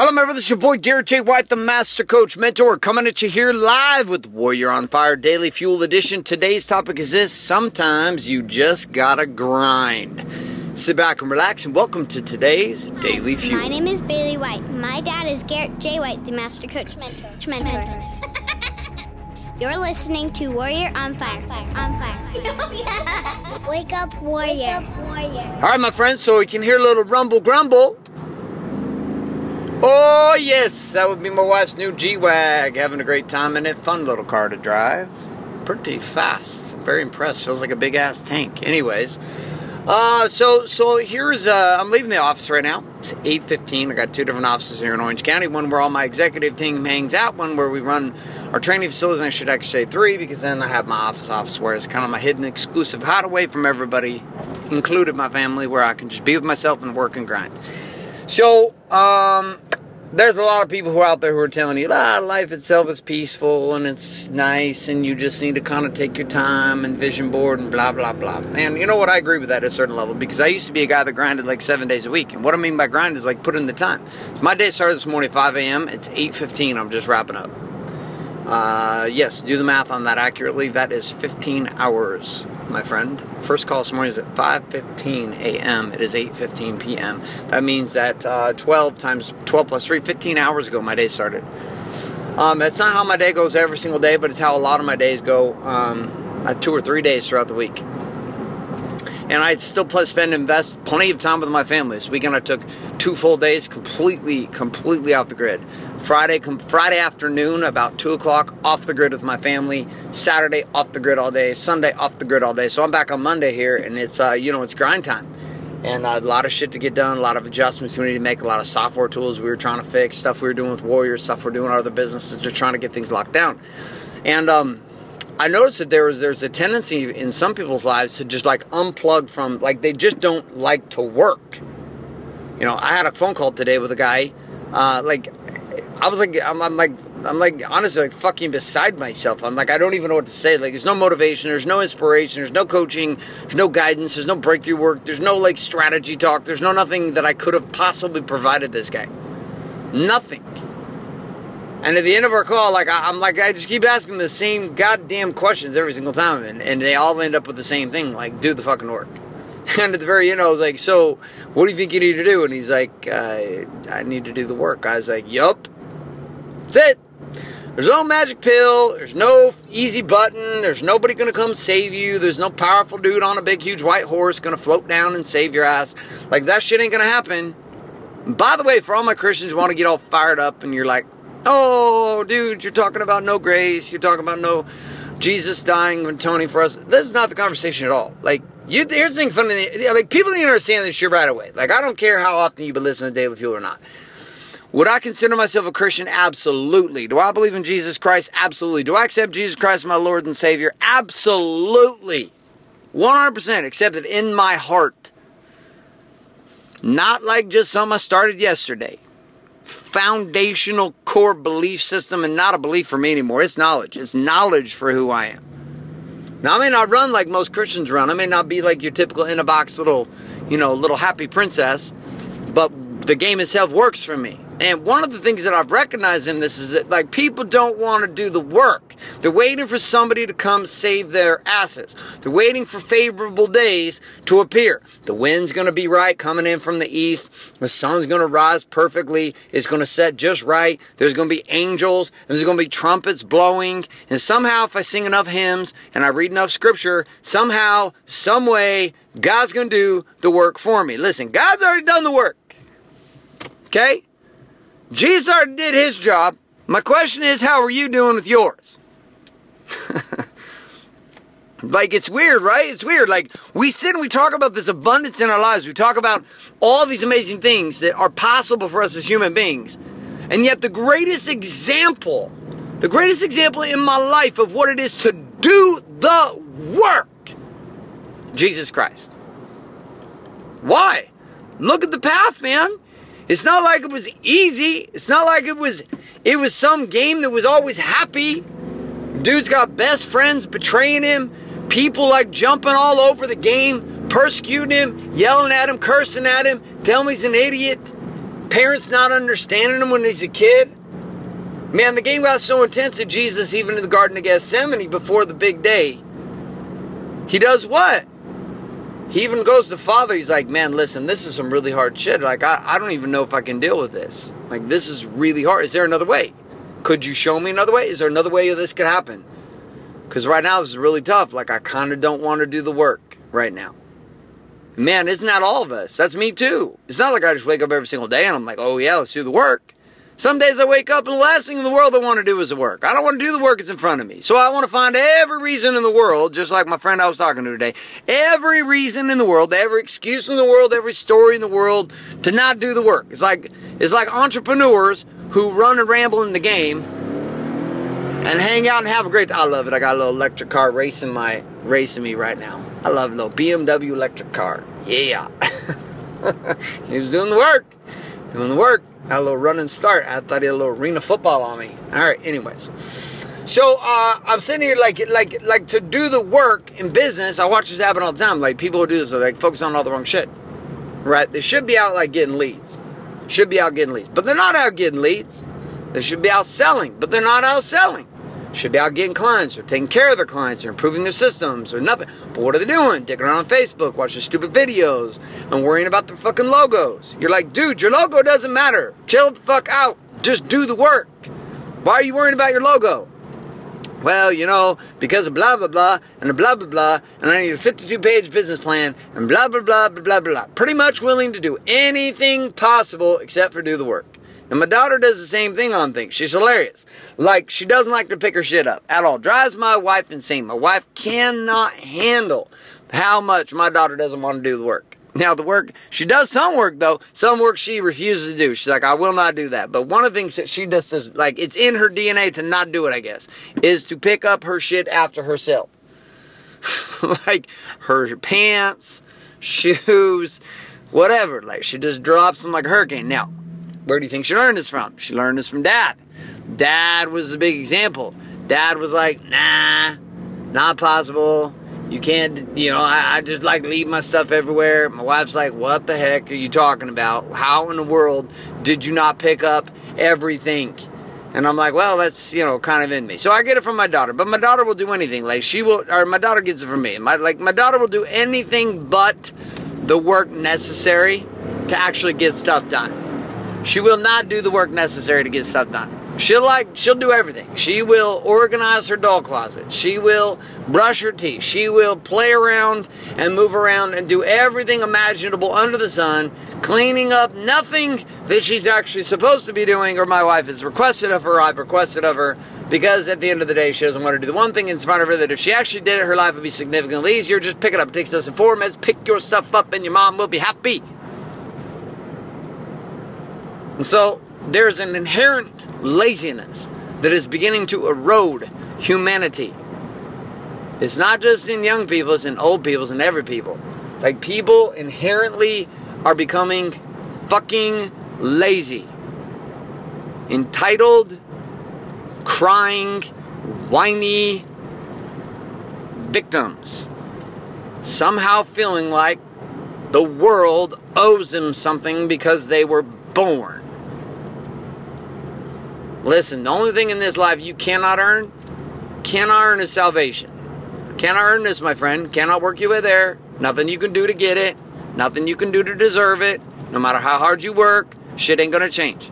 Hello, my brother. It's your boy Garrett J. White, the Master Coach Mentor, coming at you here live with Warrior on Fire Daily Fuel Edition. Today's topic is this sometimes you just gotta grind. Sit back and relax, and welcome to today's Daily Fuel. My name is Bailey White. My dad is Garrett J. White, the Master Coach Mentor. Mentor. You're listening to Warrior on Fire. On Fire. Oh, Wake up, Warrior. Wake up, Warrior. All right, my friends, so we can hear a little rumble grumble. Yes, that would be my wife's new G Wag. Having a great time in it. Fun little car to drive. Pretty fast. Very impressed. Feels like a big ass tank. Anyways, uh, so so here's uh, I'm leaving the office right now. It's 8:15. I got two different offices here in Orange County. One where all my executive team hangs out. One where we run our training facilities. And I should actually say three because then I have my office office where it's kind of my hidden exclusive hideaway from everybody, included my family, where I can just be with myself and work and grind. So, um, there's a lot of people who are out there who are telling you, ah, life itself is peaceful and it's nice and you just need to kind of take your time and vision board and blah, blah, blah. And you know what? I agree with that at a certain level because I used to be a guy that grinded like seven days a week. And what I mean by grind is like put in the time. My day started this morning at 5 a.m. It's 8.15. I'm just wrapping up. Uh, yes, do the math on that accurately. That is 15 hours, my friend. First call this morning is at 5:15 a.m. It is 8:15 p.m. That means that uh, 12 times 12 plus 3, 15 hours ago, my day started. Um, it's not how my day goes every single day, but it's how a lot of my days go. Um, uh, two or three days throughout the week and I still spend invest plenty of time with my family. This weekend I took two full days, completely, completely off the grid. Friday, Friday afternoon, about two o'clock, off the grid with my family. Saturday, off the grid all day. Sunday, off the grid all day. So I'm back on Monday here, and it's uh, you know it's grind time, and uh, a lot of shit to get done, a lot of adjustments we need to make, a lot of software tools we were trying to fix, stuff we were doing with Warriors, stuff we're doing with other businesses, just trying to get things locked down, and um I noticed that there was there's a tendency in some people's lives to just like unplug from like they just don't like to work. You know, I had a phone call today with a guy. Uh, like, I was like, I'm, I'm like, I'm like honestly like fucking beside myself. I'm like, I don't even know what to say. Like, there's no motivation, there's no inspiration, there's no coaching, there's no guidance, there's no breakthrough work, there's no like strategy talk, there's no nothing that I could have possibly provided this guy. Nothing. And at the end of our call, like I, am like I just keep asking the same goddamn questions every single time, and, and they all end up with the same thing, like do the fucking work. And at the very end, I was like, "So, what do you think you need to do?" And he's like, uh, "I need to do the work." I was like, "Yup, that's it. There's no magic pill. There's no easy button. There's nobody gonna come save you. There's no powerful dude on a big, huge white horse gonna float down and save your ass. Like that shit ain't gonna happen." And by the way, for all my Christians want to get all fired up, and you're like, Oh, dude, you're talking about no grace. You're talking about no Jesus dying and atoning for us. This is not the conversation at all. Like, you, here's the thing funny. Like, people need to understand this shit right away. Like, I don't care how often you've been listening to Daily Fuel or not. Would I consider myself a Christian? Absolutely. Do I believe in Jesus Christ? Absolutely. Do I accept Jesus Christ my Lord and Savior? Absolutely. 100% accepted in my heart. Not like just something I started yesterday foundational core belief system and not a belief for me anymore. It's knowledge. It's knowledge for who I am. Now, I may not run like most Christians run. I may not be like your typical in a box little, you know, little happy princess, but the game itself works for me. And one of the things that I've recognized in this is that like people don't want to do the work. They're waiting for somebody to come save their asses. They're waiting for favorable days to appear. The wind's going to be right coming in from the east. The sun's going to rise perfectly. It's going to set just right. There's going to be angels. There's going to be trumpets blowing. And somehow if I sing enough hymns and I read enough scripture, somehow, some way, God's going to do the work for me. Listen, God's already done the work. Okay? Jesus already did his job. My question is, how are you doing with yours? like, it's weird, right? It's weird. Like, we sit and we talk about this abundance in our lives. We talk about all these amazing things that are possible for us as human beings. And yet, the greatest example, the greatest example in my life of what it is to do the work, Jesus Christ. Why? Look at the path, man. It's not like it was easy. It's not like it was it was some game that was always happy. Dude's got best friends betraying him, people like jumping all over the game, persecuting him, yelling at him, cursing at him, telling him he's an idiot. Parents not understanding him when he's a kid. Man, the game got so intense that Jesus, even in the Garden of Gethsemane before the big day, he does what? He even goes to Father. He's like, man, listen, this is some really hard shit. Like, I, I don't even know if I can deal with this. Like, this is really hard. Is there another way? Could you show me another way? Is there another way this could happen? Because right now, this is really tough. Like, I kind of don't want to do the work right now. Man, isn't that all of us? That's me too. It's not like I just wake up every single day and I'm like, oh yeah, let's do the work. Some days I wake up and the last thing in the world I want to do is the work. I don't want to do the work that's in front of me. So I want to find every reason in the world, just like my friend I was talking to today, every reason in the world, every excuse in the world, every story in the world to not do the work. It's like it's like entrepreneurs who run and ramble in the game and hang out and have a great I love it. I got a little electric car racing my racing me right now. I love a little BMW electric car. Yeah. he was doing the work. Doing the work. Had a little run and start. I thought he had a little arena football on me. All right. Anyways, so uh, I'm sitting here like like like to do the work in business. I watch this happen all the time. Like people who do this, are like focus on all the wrong shit. Right? They should be out like getting leads. Should be out getting leads, but they're not out getting leads. They should be out selling, but they're not out selling should be out getting clients or taking care of their clients or improving their systems or nothing. But what are they doing? Dicking around on Facebook, watching stupid videos and worrying about their fucking logos. You're like, dude, your logo doesn't matter. Chill the fuck out. Just do the work. Why are you worrying about your logo? Well, you know, because of blah blah blah and blah blah blah, and I need a 52 page business plan and blah blah blah blah blah blah. Pretty much willing to do anything possible except for do the work. And my daughter does the same thing on things. She's hilarious. Like, she doesn't like to pick her shit up at all. Drives my wife insane. My wife cannot handle how much my daughter doesn't want to do the work. Now, the work, she does some work though. Some work she refuses to do. She's like, I will not do that. But one of the things that she does is, like, it's in her DNA to not do it, I guess, is to pick up her shit after herself. like, her pants, shoes, whatever. Like, she just drops them like a hurricane. Now, where do you think she learned this from? She learned this from dad. Dad was the big example. Dad was like, nah, not possible. You can't, you know, I, I, just like leave my stuff everywhere. My wife's like, what the heck are you talking about? How in the world did you not pick up everything? And I'm like, well, that's, you know, kind of in me. So I get it from my daughter, but my daughter will do anything. Like she will, or my daughter gets it from me. My, like my daughter will do anything but the work necessary to actually get stuff done. She will not do the work necessary to get stuff done. She'll like she'll do everything. She will organize her doll closet. She will brush her teeth. She will play around and move around and do everything imaginable under the sun, cleaning up nothing that she's actually supposed to be doing or my wife has requested of her, I've requested of her, because at the end of the day she doesn't want to do the one thing in front of her that if she actually did it, her life would be significantly easier. Just pick it up. It takes us four minutes, pick your stuff up and your mom will be happy. And so there's an inherent laziness that is beginning to erode humanity. It's not just in young people, it's in old people, it's in every people. Like people inherently are becoming fucking lazy. Entitled, crying, whiny victims. Somehow feeling like the world owes them something because they were born. Listen, the only thing in this life you cannot earn, cannot earn is salvation. Cannot earn this, my friend. Cannot work your way there. Nothing you can do to get it. Nothing you can do to deserve it. No matter how hard you work, shit ain't gonna change.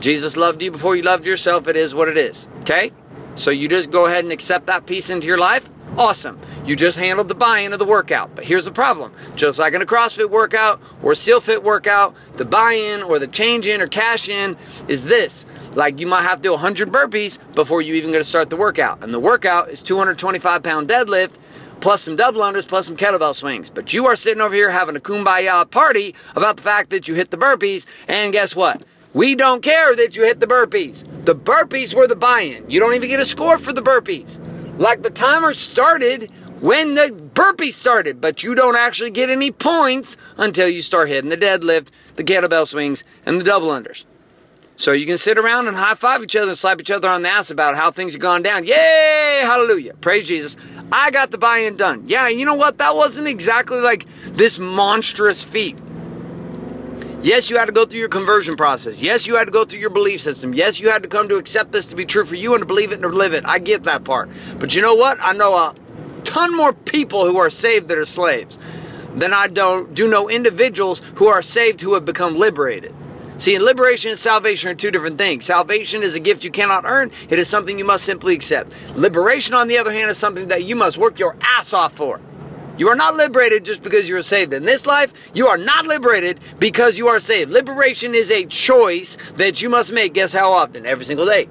Jesus loved you before you loved yourself. It is what it is. Okay? So you just go ahead and accept that piece into your life. Awesome. You just handled the buy-in of the workout. But here's the problem. Just like in a CrossFit workout or a SEAL Fit workout, the buy-in or the change in or cash in is this. Like you might have to do 100 burpees before you even going to start the workout. And the workout is 225 pound deadlift plus some double unders plus some kettlebell swings. But you are sitting over here having a kumbaya party about the fact that you hit the burpees. And guess what? We don't care that you hit the burpees. The burpees were the buy-in. You don't even get a score for the burpees. Like the timer started when the burpee started, but you don't actually get any points until you start hitting the deadlift, the kettlebell swings, and the double unders. So you can sit around and high five each other and slap each other on the ass about how things have gone down. Yay! Hallelujah. Praise Jesus. I got the buy in done. Yeah, you know what? That wasn't exactly like this monstrous feat. Yes, you had to go through your conversion process. Yes, you had to go through your belief system. Yes, you had to come to accept this to be true for you and to believe it and to live it. I get that part. But you know what? I know a ton more people who are saved that are slaves than I don't do know individuals who are saved who have become liberated. See, liberation and salvation are two different things. Salvation is a gift you cannot earn, it is something you must simply accept. Liberation, on the other hand, is something that you must work your ass off for. You are not liberated just because you are saved. In this life, you are not liberated because you are saved. Liberation is a choice that you must make. Guess how often? Every single day.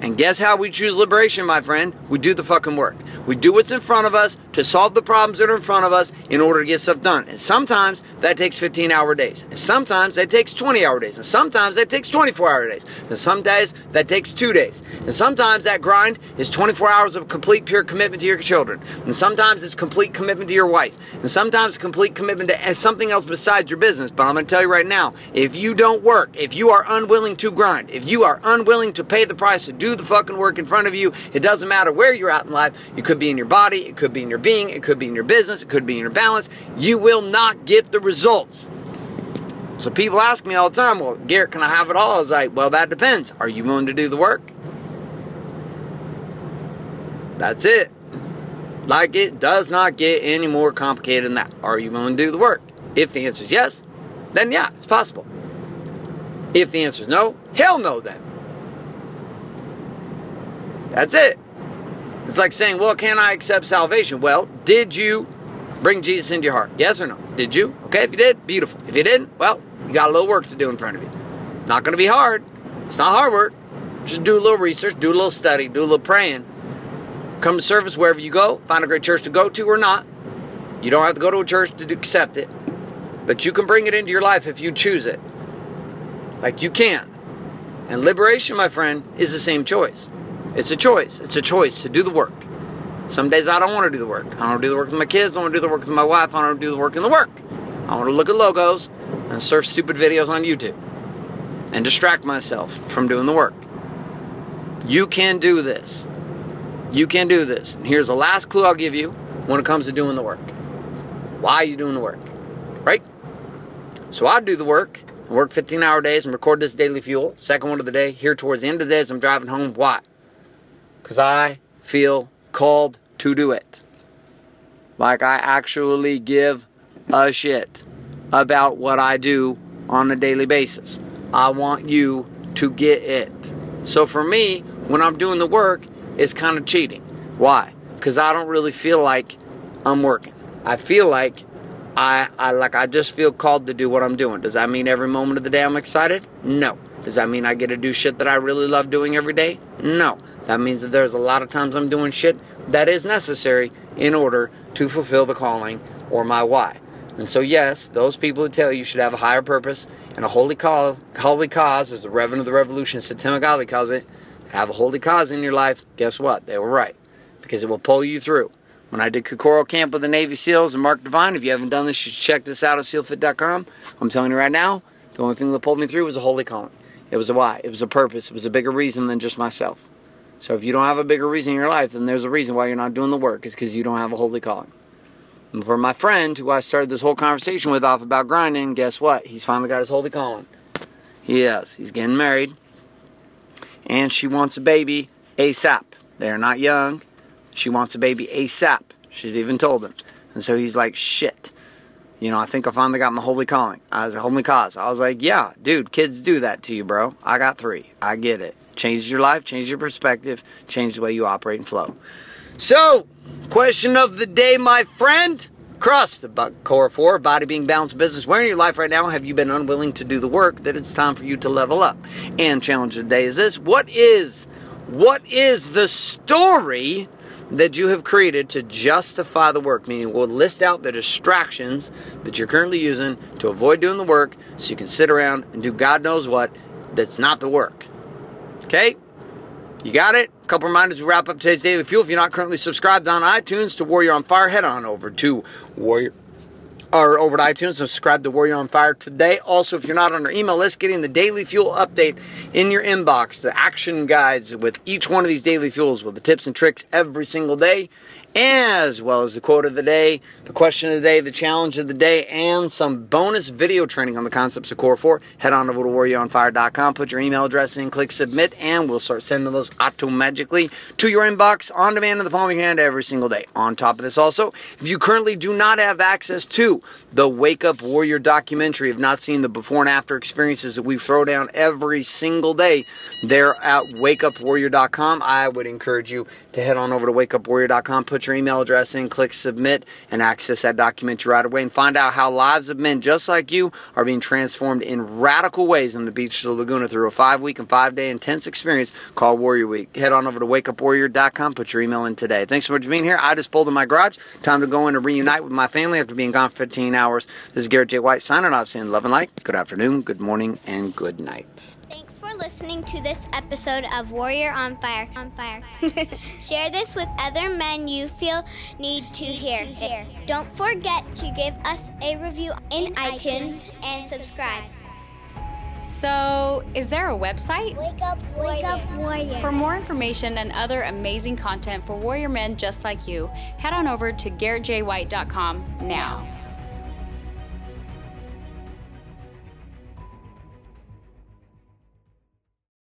And guess how we choose liberation, my friend? We do the fucking work. We do what's in front of us to solve the problems that are in front of us in order to get stuff done. And sometimes that takes 15 hour days. And sometimes that takes 20 hour days. And sometimes that takes 24 hour days. And some days that takes two days. And sometimes that grind is 24 hours of complete pure commitment to your children. And sometimes it's complete commitment to your wife. And sometimes complete commitment to eh, something else besides your business. But I'm going to tell you right now, if you don't work, if you are unwilling to grind, if you are unwilling to pay the price to do do the fucking work in front of you. It doesn't matter where you're at in life. It could be in your body, it could be in your being, it could be in your business, it could be in your balance. You will not get the results. So people ask me all the time, well, Garrett, can I have it all? I was like, well, that depends. Are you willing to do the work? That's it. Like it does not get any more complicated than that. Are you willing to do the work? If the answer is yes, then yeah, it's possible. If the answer is no, hell no then. That's it. It's like saying, well, can I accept salvation? Well, did you bring Jesus into your heart? Yes or no? Did you? Okay, if you did, beautiful. If you didn't, well, you got a little work to do in front of you. Not going to be hard. It's not hard work. Just do a little research, do a little study, do a little praying. Come to service wherever you go. Find a great church to go to or not. You don't have to go to a church to accept it. But you can bring it into your life if you choose it. Like you can. And liberation, my friend, is the same choice. It's a choice. It's a choice to do the work. Some days I don't want to do the work. I don't want to do the work with my kids. I don't want to do the work with my wife. I don't want to do the work in the work. I want to look at logos and surf stupid videos on YouTube and distract myself from doing the work. You can do this. You can do this. And here's the last clue I'll give you when it comes to doing the work. Why are you doing the work? Right? So I do the work, and work 15 hour days and record this daily fuel, second one of the day, here towards the end of the day as I'm driving home. Why? Because I feel called to do it. Like I actually give a shit about what I do on a daily basis. I want you to get it. So for me, when I'm doing the work, it's kind of cheating. Why? Because I don't really feel like I'm working. I feel like I, I like I just feel called to do what I'm doing. Does that mean every moment of the day I'm excited? No. Does that mean I get to do shit that I really love doing every day? No. That means that there's a lot of times I'm doing shit that is necessary in order to fulfill the calling or my why. And so, yes, those people who tell you should have a higher purpose and a holy call, holy cause, as the Reverend of the Revolution, Satima Gali calls it, have a holy cause in your life. Guess what? They were right because it will pull you through. When I did Kokoro Camp with the Navy SEALs and Mark Divine, if you haven't done this, you should check this out at SEALFIT.com. I'm telling you right now, the only thing that pulled me through was a holy calling. It was a why. It was a purpose. It was a bigger reason than just myself. So if you don't have a bigger reason in your life, then there's a reason why you're not doing the work. It's because you don't have a holy calling. And for my friend, who I started this whole conversation with off about grinding, guess what? He's finally got his holy calling. He is. He's getting married. And she wants a baby ASAP. They're not young. She wants a baby ASAP. She's even told him. And so he's like, shit. You know, I think I finally got my holy calling. I was a holy cause. I was like, yeah, dude, kids do that to you, bro. I got three. I get it. Changes your life, changes your perspective, changes the way you operate and flow. So, question of the day, my friend. Cross the core four, body being balanced business. Where in your life right now have you been unwilling to do the work that it's time for you to level up? And challenge of the day is this: What is, what is the story that you have created to justify the work, meaning we'll list out the distractions that you're currently using to avoid doing the work so you can sit around and do God knows what that's not the work. Okay? You got it? A couple reminders we wrap up today's Daily Fuel. If you're not currently subscribed on iTunes to Warrior on Fire, head on over to Warrior or over to iTunes subscribe to Warrior on Fire today. Also, if you're not on our email list, getting the daily fuel update in your inbox, the action guides with each one of these daily fuels with the tips and tricks every single day. as well as the quote of the day, the question of the day, the challenge of the day, and some bonus video training on the concepts of Core 4. Head on over to warrioronfire.com, put your email address in, click submit, and we'll start sending those automatically to your inbox on demand in the palm of your hand every single day. On top of this, also, if you currently do not have access to the Wake Up Warrior documentary, have not seen the before and after experiences that we throw down every single day, they're at wakeupwarrior.com. I would encourage you to head on over to wakeupwarrior.com, put your email address in, click submit, and access that documentary right away and find out how lives of men just like you are being transformed in radical ways on the beaches of Laguna through a five week and five day intense experience called Warrior Week. Head on over to wakeupwarrior.com, put your email in today. Thanks so much for being here. I just pulled in my garage. Time to go in and reunite with my family after being gone 15 hours. This is Garrett J. White signing off saying love and light. Good afternoon, good morning, and good night. Thanks for listening to this episode of Warrior on Fire. On Fire. Share this with other men you feel need to hear. Don't forget to give us a review in iTunes and subscribe. So, is there a website? Wake up, Wake up, Warrior. For more information and other amazing content for warrior men just like you, head on over to garrettjwhite.com now.